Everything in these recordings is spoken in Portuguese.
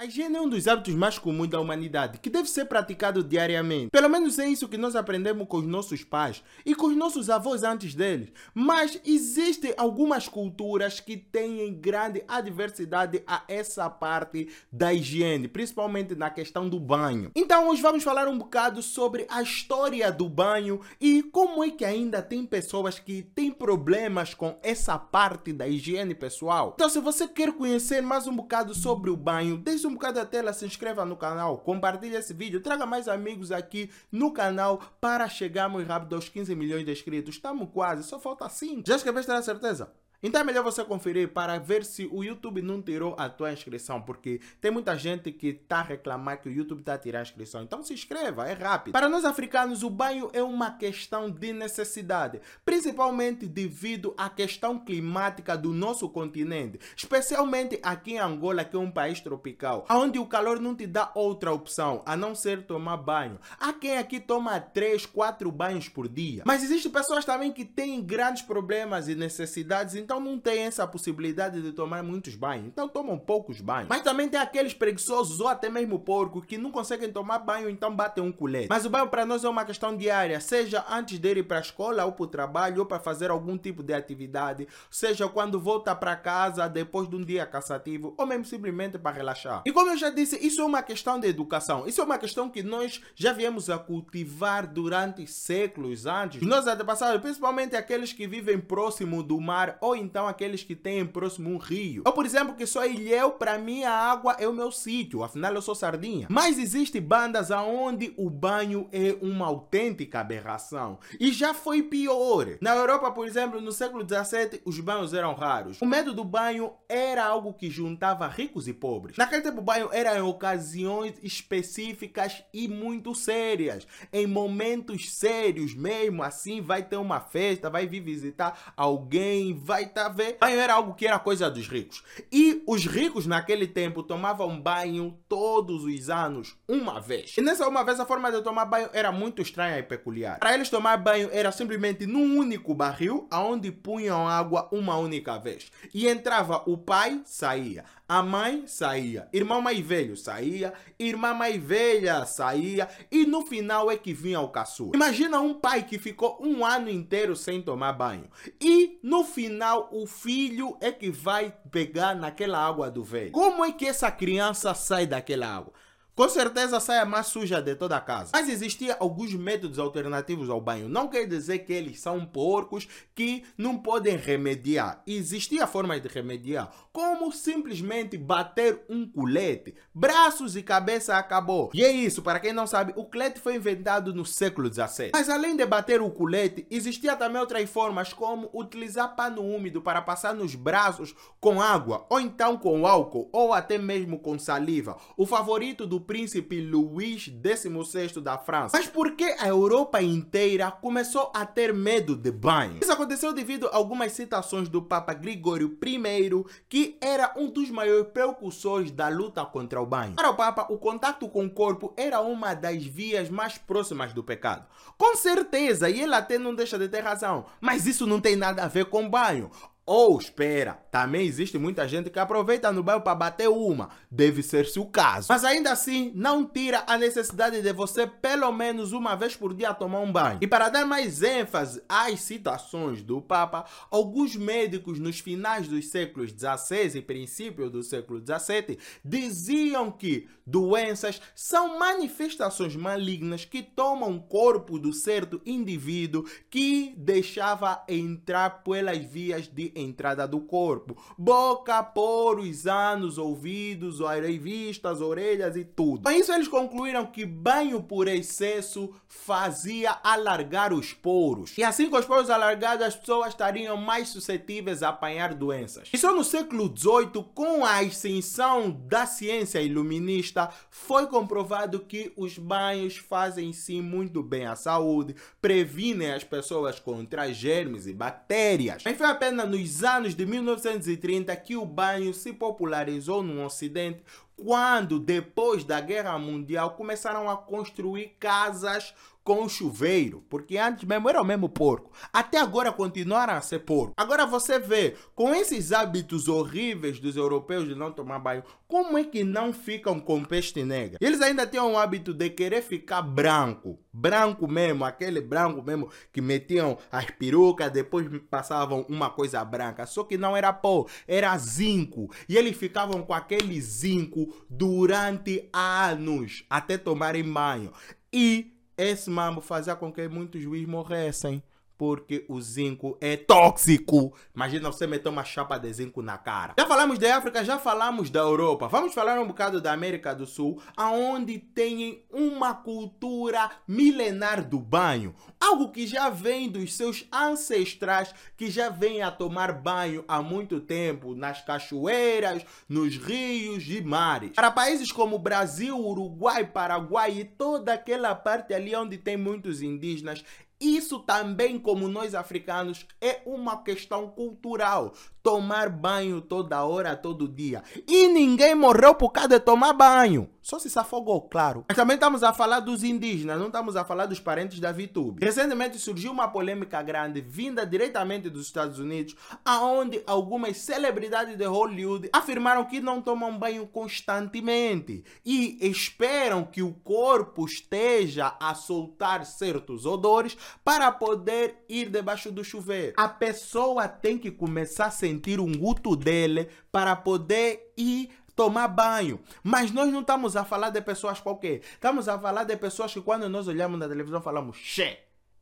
A higiene é um dos hábitos mais comuns da humanidade, que deve ser praticado diariamente. Pelo menos é isso que nós aprendemos com os nossos pais e com os nossos avós antes deles. Mas existem algumas culturas que têm grande adversidade a essa parte da higiene, principalmente na questão do banho. Então hoje vamos falar um bocado sobre a história do banho e como é que ainda tem pessoas que têm problemas com essa parte da higiene pessoal. Então se você quer conhecer mais um bocado sobre o banho, deixe um bocado da tela, se inscreva no canal, compartilhe esse vídeo, traga mais amigos aqui no canal para chegarmos rápido aos 15 milhões de inscritos. Estamos quase, só falta 5. Já escreveste na certeza? Então é melhor você conferir para ver se o YouTube não tirou a tua inscrição, porque tem muita gente que está a reclamar que o YouTube está a tirar a inscrição. Então se inscreva, é rápido. Para nós africanos, o banho é uma questão de necessidade, principalmente devido à questão climática do nosso continente, especialmente aqui em Angola, que é um país tropical, onde o calor não te dá outra opção a não ser tomar banho. Há quem aqui toma 3, 4 banhos por dia. Mas existem pessoas também que têm grandes problemas e necessidades então não tem essa possibilidade de tomar muitos banhos. Então tomam poucos banhos. Mas também tem aqueles preguiçosos ou até mesmo porco que não conseguem tomar banho, então batem um colete. Mas o banho para nós é uma questão diária, seja antes de ir para a escola ou para o trabalho ou para fazer algum tipo de atividade, seja quando volta para casa depois de um dia cansativo ou mesmo simplesmente para relaxar. E como eu já disse, isso é uma questão de educação. Isso é uma questão que nós já viemos a cultivar durante séculos antes. Nossos antepassados, principalmente aqueles que vivem próximo do mar ou então aqueles que têm próximo um rio. Ou por exemplo, que sou ilhéu, para mim a água é o meu sítio, afinal eu sou sardinha. Mas existem bandas aonde o banho é uma autêntica aberração. E já foi pior. Na Europa, por exemplo, no século XVII, os banhos eram raros. O medo do banho era algo que juntava ricos e pobres. Naquele tempo, o banho era em ocasiões específicas e muito sérias. Em momentos sérios mesmo, assim, vai ter uma festa, vai vir visitar alguém, vai tá ver. Banho era algo que era coisa dos ricos. E os ricos naquele tempo tomavam banho todos os anos, uma vez. E nessa uma vez a forma de tomar banho era muito estranha e peculiar. Para eles tomar banho era simplesmente num único barril, aonde punham água uma única vez. E entrava o pai, saía. A mãe saía, irmão mais velho saía, irmã mais velha saía e no final é que vinha o caçula. Imagina um pai que ficou um ano inteiro sem tomar banho e no final o filho é que vai pegar naquela água do velho. Como é que essa criança sai daquela água? Com certeza sai a mais suja de toda a casa. Mas existiam alguns métodos alternativos ao banho. Não quer dizer que eles são porcos que não podem remediar. Existia formas de remediar, como simplesmente bater um colete. Braços e cabeça acabou. E é isso, para quem não sabe, o colete foi inventado no século XVII. Mas além de bater o colete, existia também outras formas, como utilizar pano úmido para passar nos braços com água, ou então com álcool, ou até mesmo com saliva. O favorito do príncipe Luís XVI da França. Mas por que a Europa inteira começou a ter medo de banho? Isso aconteceu devido a algumas citações do Papa Gregório I, que era um dos maiores precursores da luta contra o banho. Para o Papa, o contato com o corpo era uma das vias mais próximas do pecado. Com certeza, e ele até não deixa de ter razão, mas isso não tem nada a ver com banho. Ou, espera, também existe muita gente que aproveita no banho para bater uma. Deve ser-se o caso. Mas ainda assim, não tira a necessidade de você pelo menos uma vez por dia tomar um banho. E para dar mais ênfase às citações do Papa, alguns médicos nos finais dos séculos XVI e princípio do século XVII diziam que doenças são manifestações malignas que tomam o corpo do certo indivíduo que deixava entrar pelas vias de entrada do corpo. Boca, poros, anos, ouvidos, vistas, orelhas e tudo. Com isso, eles concluíram que banho por excesso fazia alargar os poros. E assim, com os poros alargados, as pessoas estariam mais suscetíveis a apanhar doenças. E só no século XVIII, com a ascensão da ciência iluminista, foi comprovado que os banhos fazem sim muito bem à saúde, previnem as pessoas contra germes e bactérias. Mas foi apenas nos nos anos de 1930 que o banho se popularizou no Ocidente, quando depois da Guerra Mundial começaram a construir casas com o chuveiro, porque antes mesmo era o mesmo porco. Até agora continuaram a ser porco. Agora você vê, com esses hábitos horríveis dos europeus de não tomar banho, como é que não ficam com peste negra? Eles ainda têm o hábito de querer ficar branco. Branco mesmo, aquele branco mesmo que metiam as perucas, depois passavam uma coisa branca. Só que não era pó, era zinco. E eles ficavam com aquele zinco durante anos, até tomarem banho. E esse mambo fazia com que muitos juízes morressem porque o zinco é tóxico. Imagina você meter uma chapa de zinco na cara. Já falamos da África, já falamos da Europa. Vamos falar um bocado da América do Sul, aonde tem uma cultura milenar do banho. Algo que já vem dos seus ancestrais, que já vem a tomar banho há muito tempo nas cachoeiras, nos rios e mares. Para países como Brasil, Uruguai, Paraguai e toda aquela parte ali onde tem muitos indígenas, isso também, como nós africanos, é uma questão cultural tomar banho toda hora, todo dia. E ninguém morreu por causa de tomar banho. Só se se afogou, claro. Mas também estamos a falar dos indígenas, não estamos a falar dos parentes da VTube. Recentemente surgiu uma polêmica grande vinda diretamente dos Estados Unidos, aonde algumas celebridades de Hollywood afirmaram que não tomam banho constantemente e esperam que o corpo esteja a soltar certos odores para poder ir debaixo do chuveiro. A pessoa tem que começar a sentir um guto dele para poder ir tomar banho. Mas nós não estamos a falar de pessoas qualquer. Estamos a falar de pessoas que quando nós olhamos na televisão falamos, che,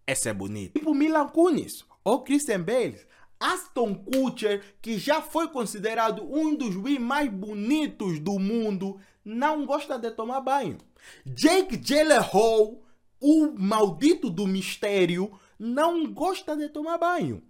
esse é bonito. Tipo Milan Kunis ou Christian Bale. Aston Kutcher, que já foi considerado um dos Wii mais bonitos do mundo, não gosta de tomar banho. Jake Gyllenhaal, o maldito do mistério, não gosta de tomar banho.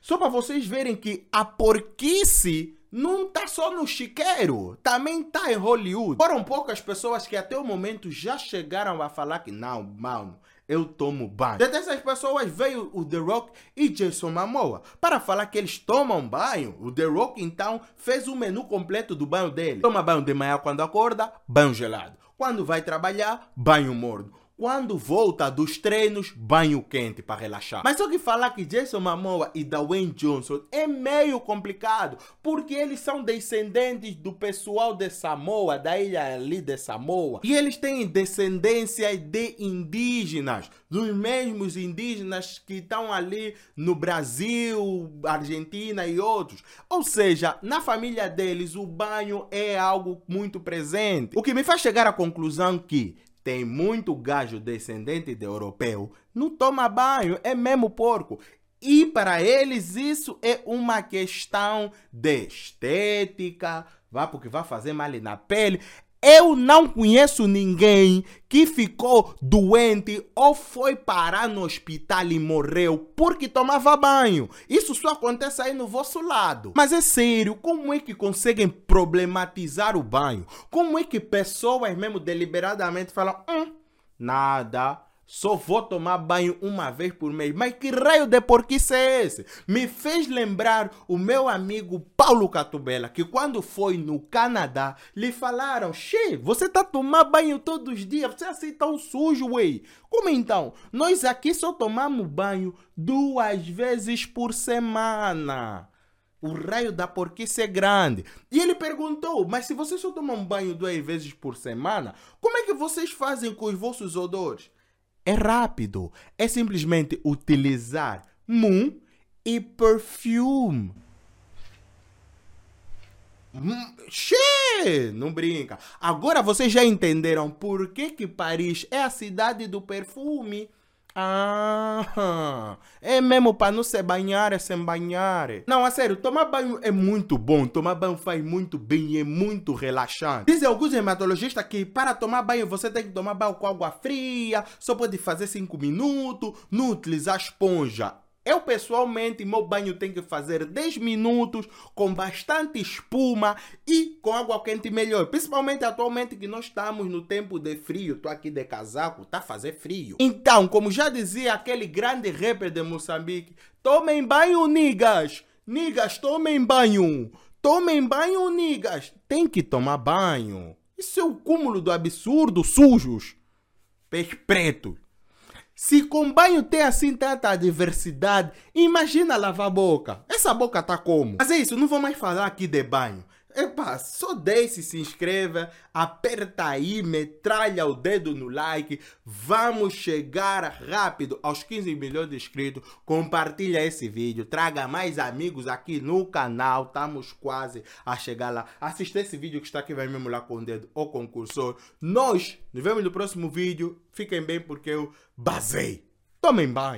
Só para vocês verem que a porquice não tá só no chiqueiro, também tá em Hollywood. Foram poucas pessoas que até o momento já chegaram a falar que não, mano, eu tomo banho. Dentre essas pessoas veio o The Rock e Jason Momoa para falar que eles tomam banho. O The Rock então fez o menu completo do banho dele. Toma banho de manhã quando acorda, banho gelado. Quando vai trabalhar, banho morno. Quando volta dos treinos, banho quente para relaxar. Mas só que falar que Jason Momoa e Dwayne Johnson é meio complicado, porque eles são descendentes do pessoal de Samoa, da ilha ali de Samoa. E eles têm descendência de indígenas, dos mesmos indígenas que estão ali no Brasil, Argentina e outros. Ou seja, na família deles o banho é algo muito presente. O que me faz chegar à conclusão que tem muito gajo descendente de europeu, não toma banho, é mesmo porco. E para eles isso é uma questão de estética, vá porque vai fazer mal na pele. Eu não conheço ninguém que ficou doente ou foi parar no hospital e morreu porque tomava banho. Isso só acontece aí no vosso lado. Mas é sério, como é que conseguem problematizar o banho? Como é que pessoas mesmo deliberadamente falam, hum, nada, só vou tomar banho uma vez por mês. Mas que raio de porquice é esse? Me fez lembrar o meu amigo Paulo Catubela, que quando foi no Canadá, lhe falaram: Che, você tá tomando banho todos os dias, você é assim tão sujo, ué. Como então? Nós aqui só tomamos banho duas vezes por semana. O raio da porquice é grande. E ele perguntou: Mas se vocês só tomam banho duas vezes por semana, como é que vocês fazem com os vossos odores? É rápido. É simplesmente utilizar moon e perfume. Hum, Xê, não brinca. Agora vocês já entenderam por que, que Paris é a cidade do perfume. Ah, é mesmo para não se banhar, é sem banhar. Não, a sério, tomar banho é muito bom. Tomar banho faz muito bem e é muito relaxante. Dizem alguns hematologistas que para tomar banho você tem que tomar banho com água fria, só pode fazer 5 minutos, não utilizar esponja. Eu pessoalmente, meu banho tem que fazer 10 minutos com bastante espuma e com água quente melhor. Principalmente atualmente que nós estamos no tempo de frio. Tô aqui de casaco, tá fazer frio. Então, como já dizia aquele grande rapper de Moçambique, tomem banho, nigas. Nigas, tomem banho. Tomem banho, nigas. Tem que tomar banho. Isso é o cúmulo do absurdo, sujos. Peixe preto. Se com banho tem assim tanta diversidade, imagina lavar a boca. Essa boca tá como? Mas é isso, não vou mais falar aqui de banho. Epa, só desce, se inscreva, aperta aí, metralha o dedo no like. Vamos chegar rápido aos 15 milhões de inscritos. Compartilha esse vídeo, traga mais amigos aqui no canal. Estamos quase a chegar lá. Assista esse vídeo que está aqui, vai mesmo lá com o dedo, o concursor. Nós nos vemos no próximo vídeo. Fiquem bem porque eu basei. Tomem banho.